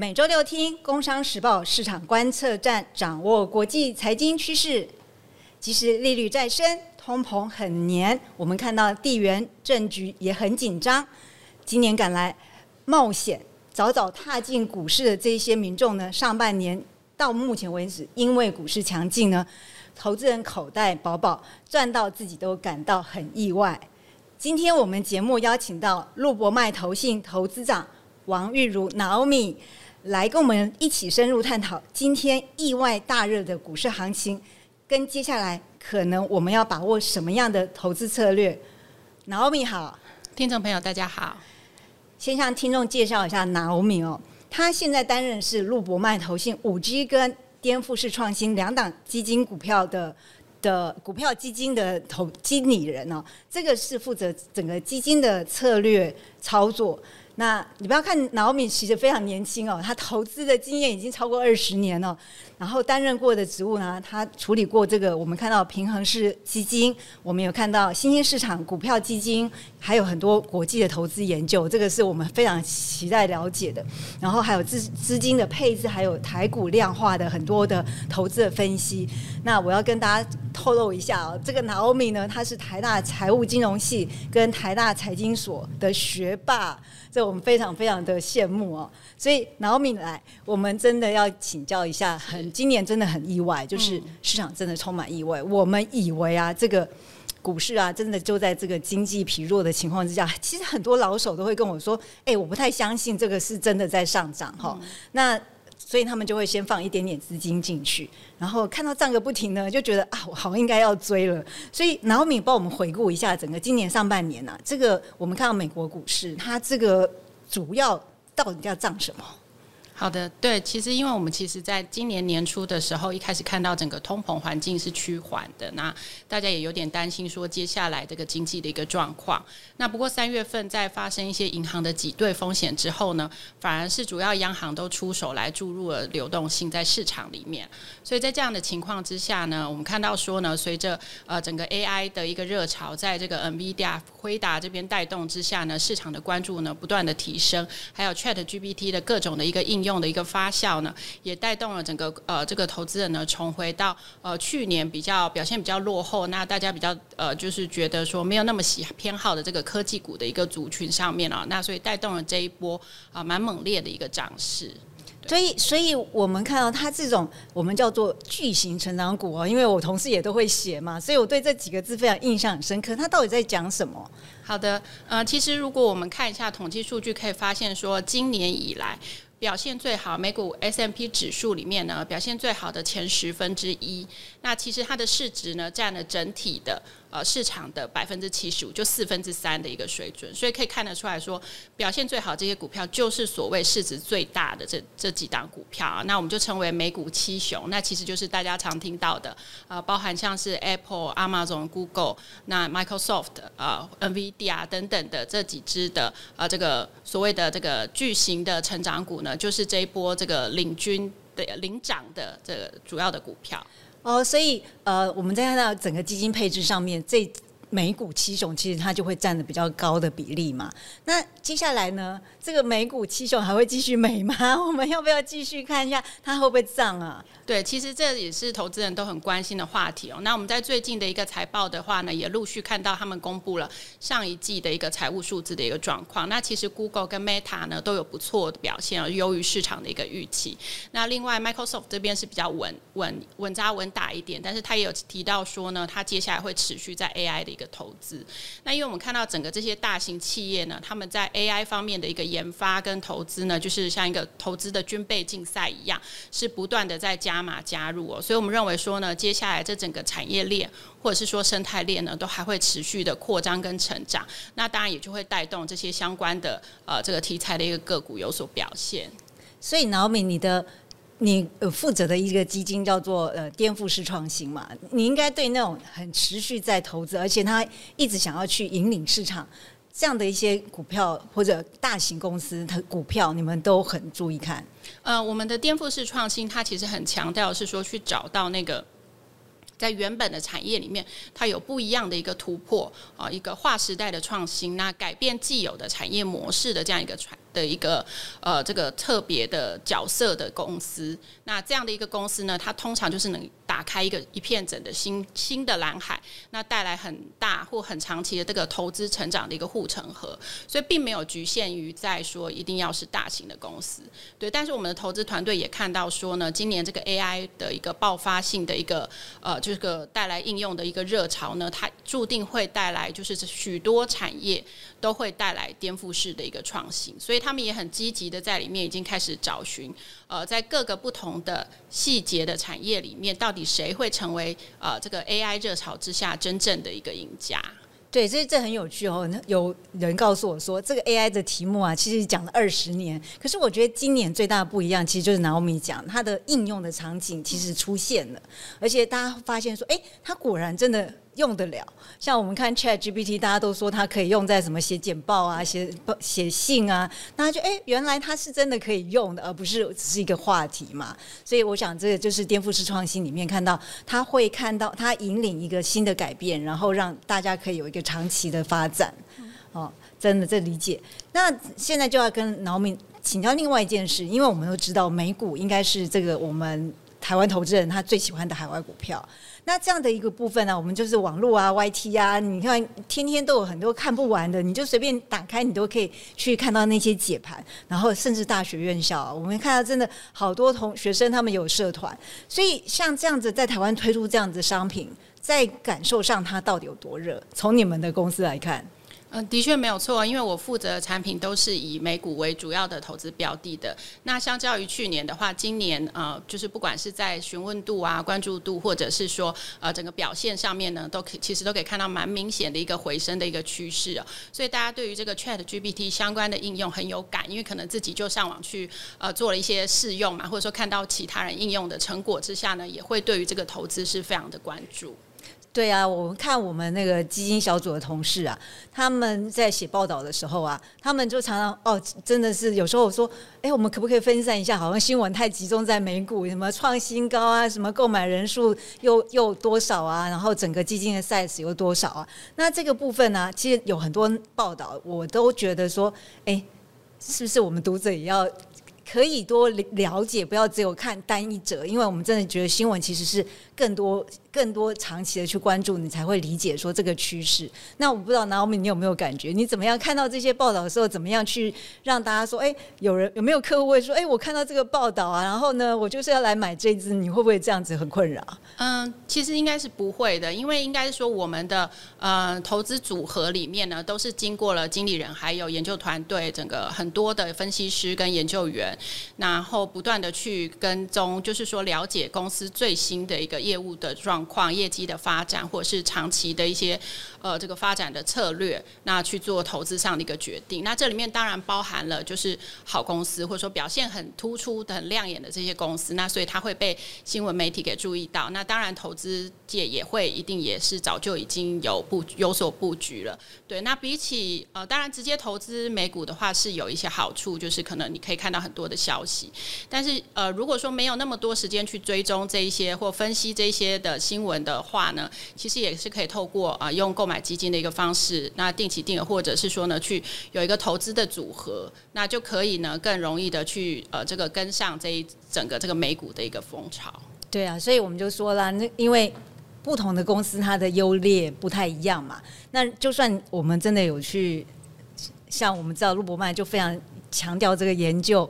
每周六听《工商时报》市场观测站，掌握国际财经趋势。即使利率再升，通膨很黏，我们看到地缘政局也很紧张。今年赶来冒险，早早踏进股市的这些民众呢，上半年到目前为止，因为股市强劲呢，投资人口袋饱饱，赚到自己都感到很意外。今天我们节目邀请到陆博迈投信投资长王玉如 Naomi 来跟我们一起深入探讨今天意外大热的股市行情，跟接下来可能我们要把握什么样的投资策略。Naomi 好，听众朋友大家好，先向听众介绍一下 Naomi 哦，他现在担任是陆博迈投信五 G 跟颠覆式创新两档基金股票的。的股票基金的投经理人哦，这个是负责整个基金的策略操作。那你不要看老米其实非常年轻哦，他投资的经验已经超过二十年了。然后担任过的职务呢，他处理过这个我们看到平衡式基金，我们有看到新兴市场股票基金，还有很多国际的投资研究，这个是我们非常期待了解的。然后还有资资金的配置，还有台股量化的很多的投资的分析。那我要跟大家透露一下哦，这个 Naomi 呢，他是台大财务金融系跟台大财经所的学霸。这我们非常非常的羡慕哦，所以 Naomi 来，我们真的要请教一下，很今年真的很意外，就是市场真的充满意外。我们以为啊，这个股市啊，真的就在这个经济疲弱的情况之下，其实很多老手都会跟我说，哎，我不太相信这个是真的在上涨哈。那所以他们就会先放一点点资金进去，然后看到涨个不停呢，就觉得啊，我好应该要追了。所以脑米帮我们回顾一下整个今年上半年呐，这个我们看到美国股市，它这个主要到底要涨什么？好的，对，其实因为我们其实在今年年初的时候，一开始看到整个通膨环境是趋缓的，那大家也有点担心说接下来这个经济的一个状况。那不过三月份在发生一些银行的挤兑风险之后呢，反而是主要央行都出手来注入了流动性在市场里面。所以在这样的情况之下呢，我们看到说呢，随着呃整个 AI 的一个热潮，在这个 NVIDIA 辉达这边带动之下呢，市场的关注呢不断的提升，还有 Chat GPT 的各种的一个应用。用的一个发酵呢，也带动了整个呃这个投资人呢重回到呃去年比较表现比较落后，那大家比较呃就是觉得说没有那么喜偏好的这个科技股的一个族群上面啊，那所以带动了这一波啊蛮猛烈的一个涨势。所以，所以我们看到它这种我们叫做巨型成长股哦，因为我同事也都会写嘛，所以我对这几个字非常印象很深刻。它到底在讲什么？好的，呃，其实如果我们看一下统计数据，可以发现说今年以来。表现最好，美股 S M P 指数里面呢，表现最好的前十分之一。那其实它的市值呢，占了整体的。呃，市场的百分之七十五，就四分之三的一个水准，所以可以看得出来说，表现最好这些股票就是所谓市值最大的这这几档股票啊。那我们就称为美股七雄，那其实就是大家常听到的，呃，包含像是 Apple、Amazon、Google、那 Microsoft、呃，NVIDIA 等等的这几只的呃这个所谓的这个巨型的成长股呢，就是这一波这个领军的领涨的这个主要的股票。哦，所以呃，我们在看到整个基金配置上面，这美股七雄其实它就会占的比较高的比例嘛。那接下来呢，这个美股七雄还会继续美吗？我们要不要继续看一下它会不会涨啊？对，其实这也是投资人都很关心的话题哦。那我们在最近的一个财报的话呢，也陆续看到他们公布了上一季的一个财务数字的一个状况。那其实 Google 跟 Meta 呢都有不错的表现，优于市场的一个预期。那另外 Microsoft 这边是比较稳稳稳扎稳打一点，但是他也有提到说呢，他接下来会持续在 AI 的一个投资。那因为我们看到整个这些大型企业呢，他们在 AI 方面的一个研发跟投资呢，就是像一个投资的军备竞赛一样，是不断的在加。加码加入哦，所以我们认为说呢，接下来这整个产业链或者是说生态链呢，都还会持续的扩张跟成长。那当然也就会带动这些相关的呃这个题材的一个个股有所表现。所以，脑米，你的你负责的一个基金叫做呃颠覆式创新嘛，你应该对那种很持续在投资，而且他一直想要去引领市场这样的一些股票或者大型公司的股票，你们都很注意看。呃，我们的颠覆式创新，它其实很强调是说去找到那个在原本的产业里面，它有不一样的一个突破啊，一个划时代的创新，那改变既有的产业模式的这样一个传。的一个呃这个特别的角色的公司。那这样的一个公司呢，它通常就是能打开一个一片整的新新的蓝海，那带来很大或很长期的这个投资成长的一个护城河。所以并没有局限于在说一定要是大型的公司，对。但是我们的投资团队也看到说呢，今年这个 AI 的一个爆发性的一个呃这个带来应用的一个热潮呢，它注定会带来就是许多产业都会带来颠覆式的一个创新，所以他们也很积极的在里面已经开始找寻，呃，在各个不同的细节的产业里面，到底谁会成为呃这个 AI 热潮之下真正的一个赢家。对，这这很有趣哦。有人告诉我说，这个 AI 的题目啊，其实讲了二十年。可是我觉得今年最大的不一样，其实就是 Naomi 讲它的应用的场景其实出现了，而且大家发现说，哎，它果然真的。用得了，像我们看 Chat GPT，大家都说它可以用在什么写简报啊、写写信啊，大家就哎，原来它是真的可以用的，而不是只是一个话题嘛。所以我想，这个就是颠覆式创新里面看到，它会看到它引领一个新的改变，然后让大家可以有一个长期的发展。哦，真的这理解。那现在就要跟劳明请教另外一件事，因为我们都知道美股应该是这个我们台湾投资人他最喜欢的海外股票。那这样的一个部分呢，我们就是网络啊、YT 啊，你看天天都有很多看不完的，你就随便打开，你都可以去看到那些解盘。然后甚至大学院校，我们看到真的好多同学生他们有社团，所以像这样子在台湾推出这样子的商品，在感受上它到底有多热？从你们的公司来看。嗯，的确没有错，因为我负责的产品都是以美股为主要的投资标的的。那相较于去年的话，今年呃，就是不管是在询问度啊、关注度，或者是说呃整个表现上面呢，都可其实都可以看到蛮明显的一个回升的一个趋势哦。所以大家对于这个 Chat GPT 相关的应用很有感，因为可能自己就上网去呃做了一些试用嘛，或者说看到其他人应用的成果之下呢，也会对于这个投资是非常的关注。对啊，我们看我们那个基金小组的同事啊，他们在写报道的时候啊，他们就常常哦，真的是有时候我说，哎，我们可不可以分散一下？好像新闻太集中在美股，什么创新高啊，什么购买人数又又多少啊，然后整个基金的 size 有多少啊？那这个部分呢，其实有很多报道，我都觉得说，哎，是不是我们读者也要？可以多了解，不要只有看单一者，因为我们真的觉得新闻其实是更多、更多长期的去关注，你才会理解说这个趋势。那我不知道 Naomi 你有没有感觉？你怎么样看到这些报道的时候，怎么样去让大家说，哎，有人有没有客户会说，哎，我看到这个报道啊，然后呢，我就是要来买这只，你会不会这样子很困扰？嗯，其实应该是不会的，因为应该是说我们的呃投资组合里面呢，都是经过了经理人还有研究团队，整个很多的分析师跟研究员。然后不断的去跟踪，就是说了解公司最新的一个业务的状况、业绩的发展，或者是长期的一些呃这个发展的策略，那去做投资上的一个决定。那这里面当然包含了就是好公司，或者说表现很突出、很亮眼的这些公司。那所以它会被新闻媒体给注意到。那当然投资界也会一定也是早就已经有布有所布局了。对，那比起呃当然直接投资美股的话是有一些好处，就是可能你可以看到很多。的消息，但是呃，如果说没有那么多时间去追踪这一些或分析这些的新闻的话呢，其实也是可以透过啊用购买基金的一个方式，那定期定额或者是说呢去有一个投资的组合，那就可以呢更容易的去呃这个跟上这一整个这个美股的一个风潮。对啊，所以我们就说了，那因为不同的公司它的优劣不太一样嘛，那就算我们真的有去，像我们知道陆博曼就非常强调这个研究。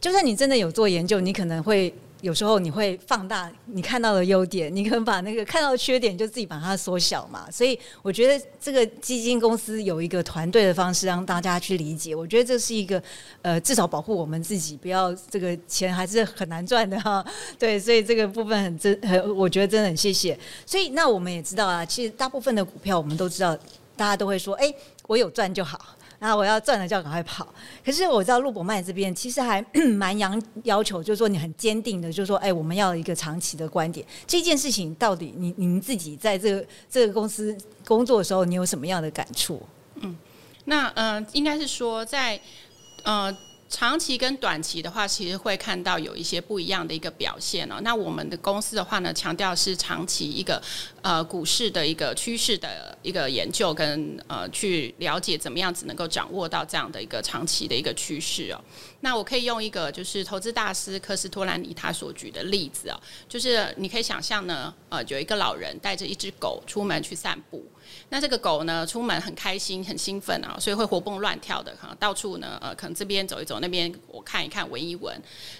就算你真的有做研究，你可能会有时候你会放大你看到的优点，你可能把那个看到的缺点就自己把它缩小嘛。所以我觉得这个基金公司有一个团队的方式让大家去理解，我觉得这是一个呃至少保护我们自己，不要这个钱还是很难赚的哈。对，所以这个部分很真，很我觉得真的很谢谢。所以那我们也知道啊，其实大部分的股票我们都知道，大家都会说，哎，我有赚就好。那我要赚了就要赶快跑。可是我知道陆博曼这边其实还 蛮要要求，就是说你很坚定的，就是说，哎，我们要一个长期的观点。这件事情到底，你您自己在这个这个公司工作的时候，你有什么样的感触？嗯，那呃，应该是说在呃。长期跟短期的话，其实会看到有一些不一样的一个表现哦。那我们的公司的话呢，强调是长期一个呃股市的一个趋势的一个研究跟呃去了解怎么样子能够掌握到这样的一个长期的一个趋势哦。那我可以用一个就是投资大师科斯托兰尼他所举的例子哦，就是你可以想象呢，呃，有一个老人带着一只狗出门去散步。那这个狗呢，出门很开心、很兴奋啊，所以会活蹦乱跳的哈，到处呢，呃，可能这边走一走，那边我看一看、闻一闻。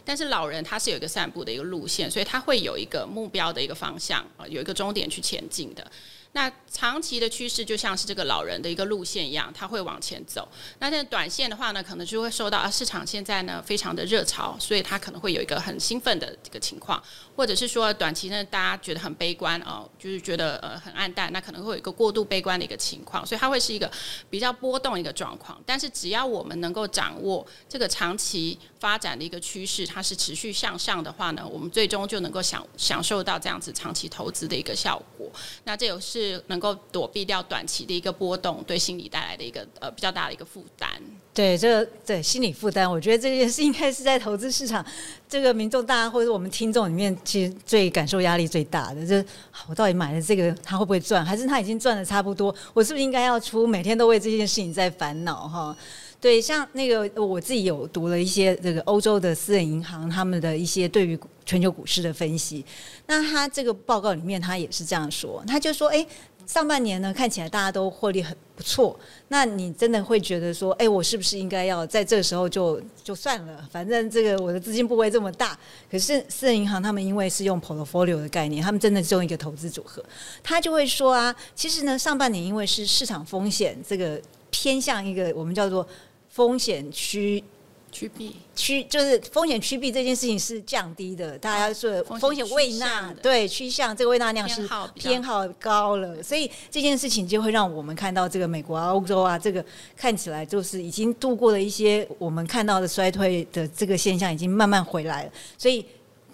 但是老人他是有一个散步的一个路线，所以他会有一个目标的一个方向，有一个终点去前进的。那长期的趋势就像是这个老人的一个路线一样，他会往前走。那在短线的话呢，可能就会受到啊市场现在呢非常的热潮，所以它可能会有一个很兴奋的这个情况，或者是说短期呢大家觉得很悲观哦，就是觉得呃很暗淡，那可能会有一个过度悲观的一个情况，所以它会是一个比较波动一个状况。但是只要我们能够掌握这个长期发展的一个趋势，它是持续向上的话呢，我们最终就能够享享受到这样子长期投资的一个效果。那这也是。是能够躲避掉短期的一个波动，对心理带来的一个呃比较大的一个负担。对，这个对心理负担，我觉得这件事应该是在投资市场这个民众大家或者我们听众里面，其实最感受压力最大的，就是我到底买了这个，他会不会赚？还是他已经赚的差不多？我是不是应该要出？每天都为这件事情在烦恼哈？对，像那个我自己有读了一些这个欧洲的私人银行他们的一些对于全球股市的分析，那他这个报告里面他也是这样说，他就说，哎，上半年呢看起来大家都获利很不错，那你真的会觉得说，哎，我是不是应该要在这个时候就就算了，反正这个我的资金部位这么大，可是私人银行他们因为是用 portfolio 的概念，他们真的是用一个投资组合，他就会说啊，其实呢上半年因为是市场风险这个偏向一个我们叫做。风险区趋避趋就是风险趋避这件事情是降低的，大家说风险未纳对趋向这个未纳量是偏好高了，所以这件事情就会让我们看到这个美国啊、欧洲啊，这个看起来就是已经度过了一些我们看到的衰退的这个现象，已经慢慢回来了，所以。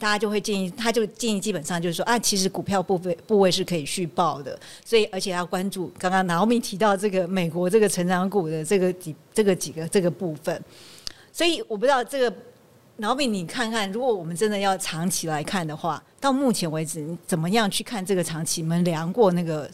大家就会建议，他就建议基本上就是说啊，其实股票部位部位是可以续报的，所以而且要关注刚刚南欧明提到这个美国这个成长股的这个几这个几个这个部分，所以我不知道这个南欧明，你看看，如果我们真的要长期来看的话，到目前为止，你怎么样去看这个长期？我们量过那个。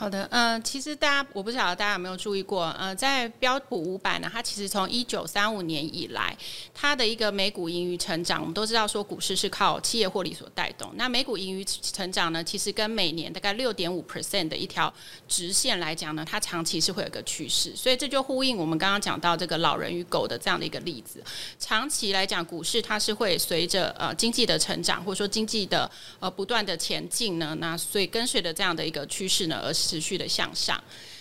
好的，嗯，其实大家我不晓得大家有没有注意过，呃，在标普五百呢，它其实从一九三五年以来，它的一个美股盈余成长，我们都知道说股市是靠企业获利所带动。那美股盈余成长呢，其实跟每年大概六点五 percent 的一条直线来讲呢，它长期是会有个趋势。所以这就呼应我们刚刚讲到这个老人与狗的这样的一个例子。长期来讲，股市它是会随着呃经济的成长，或者说经济的呃不断的前进呢，那所以跟随着这样的一个趋势呢，而是持续的向上。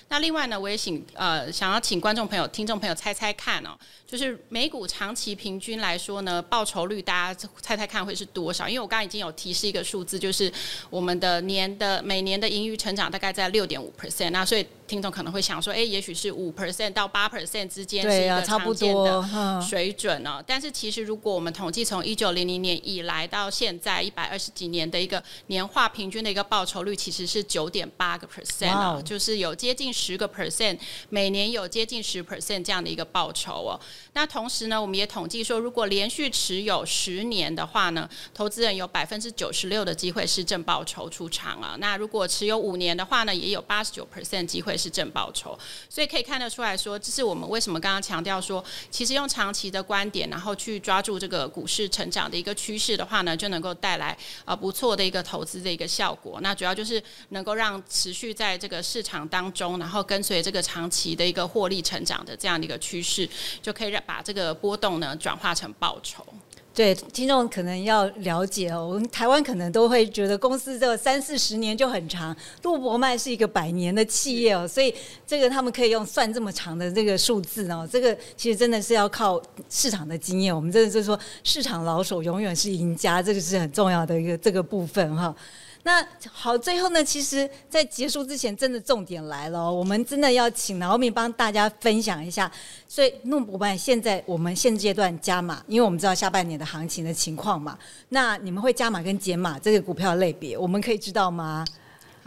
那另外呢，我也请呃想要请观众朋友、听众朋友猜猜看哦，就是美股长期平均来说呢，报酬率大家猜猜看会是多少？因为我刚刚已经有提示一个数字，就是我们的年的每年的盈余成长大概在六点五 percent，那所以。听众可能会想说，哎，也许是五 percent 到八 percent 之间是一个常见的水准呢。但是其实如果我们统计从一九零零年以来到现在一百二十几年的一个年化平均的一个报酬率，其实是九点八个 percent 啊，就是有接近十个 percent，每年有接近十 percent 这样的一个报酬哦。那同时呢，我们也统计说，如果连续持有十年的话呢，投资人有百分之九十六的机会是正报酬出场啊。那如果持有五年的话呢，也有八十九 percent 机会。是正报酬，所以可以看得出来说，这是我们为什么刚刚强调说，其实用长期的观点，然后去抓住这个股市成长的一个趋势的话呢，就能够带来啊不错的一个投资的一个效果。那主要就是能够让持续在这个市场当中，然后跟随这个长期的一个获利成长的这样的一个趋势，就可以让把这个波动呢转化成报酬。对听众可能要了解哦，我们台湾可能都会觉得公司这三四十年就很长，路博曼是一个百年的企业哦，所以这个他们可以用算这么长的这个数字哦，这个其实真的是要靠市场的经验，我们真的就是说市场老手永远是赢家，这个是很重要的一个这个部分哈。那好，最后呢，其实，在结束之前，真的重点来了，我们真的要请老米帮大家分享一下。所以，诺博办现在我们现阶段加码，因为我们知道下半年的行情的情况嘛。那你们会加码跟减码这个股票类别，我们可以知道吗？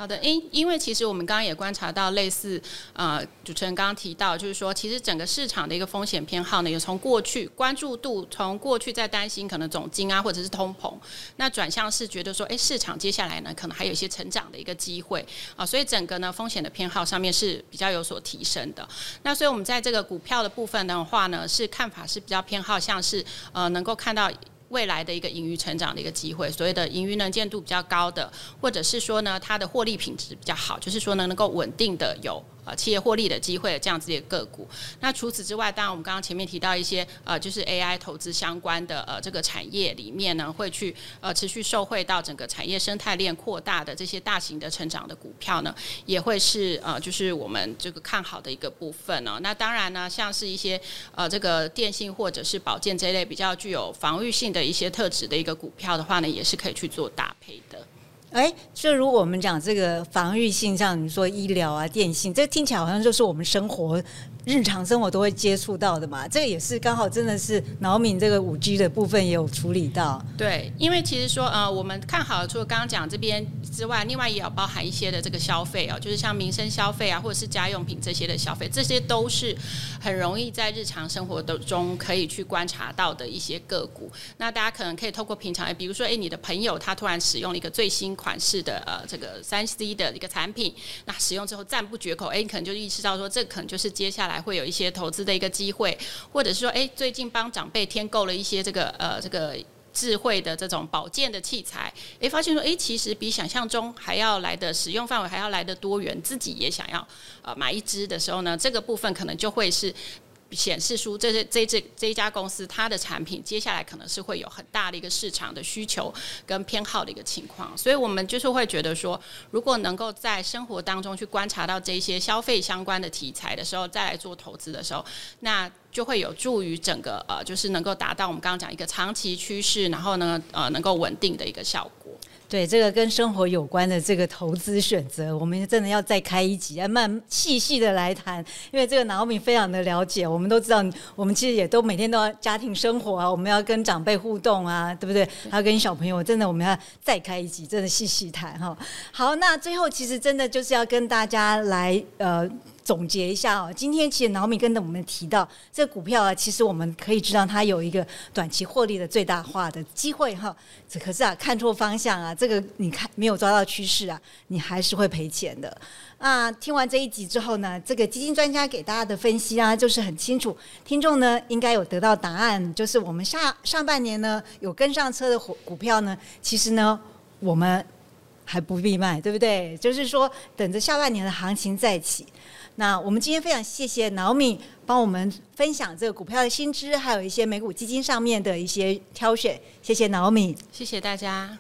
好的，因因为其实我们刚刚也观察到类似，呃，主持人刚刚提到，就是说，其实整个市场的一个风险偏好呢，也从过去关注度，从过去在担心可能总金啊，或者是通膨，那转向是觉得说，哎，市场接下来呢，可能还有一些成长的一个机会啊，所以整个呢风险的偏好上面是比较有所提升的。那所以我们在这个股票的部分的话呢，是看法是比较偏好像是呃能够看到。未来的一个盈余成长的一个机会，所谓的盈余能见度比较高的，或者是说呢，它的获利品质比较好，就是说呢，能够稳定的有。呃，企业获利的机会这样子的个股。那除此之外，当然我们刚刚前面提到一些呃，就是 AI 投资相关的呃这个产业里面呢，会去呃持续受惠到整个产业生态链扩大的这些大型的成长的股票呢，也会是呃就是我们这个看好的一个部分呢。那当然呢，像是一些呃这个电信或者是保健这一类比较具有防御性的一些特质的一个股票的话呢，也是可以去做搭配的。哎，就如果我们讲这个防御性，像你说医疗啊、电信，这听起来好像就是我们生活。日常生活都会接触到的嘛，这个也是刚好真的是脑敏这个五 G 的部分也有处理到。对，因为其实说呃，我们看好除了刚刚讲这边之外，另外也有包含一些的这个消费哦，就是像民生消费啊，或者是家用品这些的消费，这些都是很容易在日常生活的中可以去观察到的一些个股。那大家可能可以透过平常，比如说哎，你的朋友他突然使用了一个最新款式的呃这个三 C 的一个产品，那使用之后赞不绝口，哎，你可能就意识到说这可能就是接下来。会有一些投资的一个机会，或者是说，哎，最近帮长辈添购了一些这个呃这个智慧的这种保健的器材，哎，发现说，哎，其实比想象中还要来的使用范围还要来的多元，自己也想要呃买一支的时候呢，这个部分可能就会是。显示出这些这这这家公司它的产品接下来可能是会有很大的一个市场的需求跟偏好的一个情况，所以我们就是会觉得说，如果能够在生活当中去观察到这些消费相关的题材的时候，再来做投资的时候，那就会有助于整个呃，就是能够达到我们刚刚讲一个长期趋势，然后呢呃能够稳定的一个效果。对这个跟生活有关的这个投资选择，我们真的要再开一集，要慢细细的来谈。因为这个脑米非常的了解，我们都知道，我们其实也都每天都要家庭生活啊，我们要跟长辈互动啊，对不对？还要跟小朋友，真的我们要再开一集，真的细细谈哈。好，那最后其实真的就是要跟大家来呃。总结一下哦，今天其实脑米跟着我们提到这个股票啊，其实我们可以知道它有一个短期获利的最大化的机会哈。这可是啊，看错方向啊，这个你看没有抓到趋势啊，你还是会赔钱的。啊，听完这一集之后呢，这个基金专家给大家的分析啊，就是很清楚，听众呢应该有得到答案，就是我们下上半年呢有跟上车的股股票呢，其实呢我们还不必卖，对不对？就是说等着下半年的行情再起。那我们今天非常谢谢脑米帮我们分享这个股票的新知，还有一些美股基金上面的一些挑选。谢谢脑米，谢谢大家。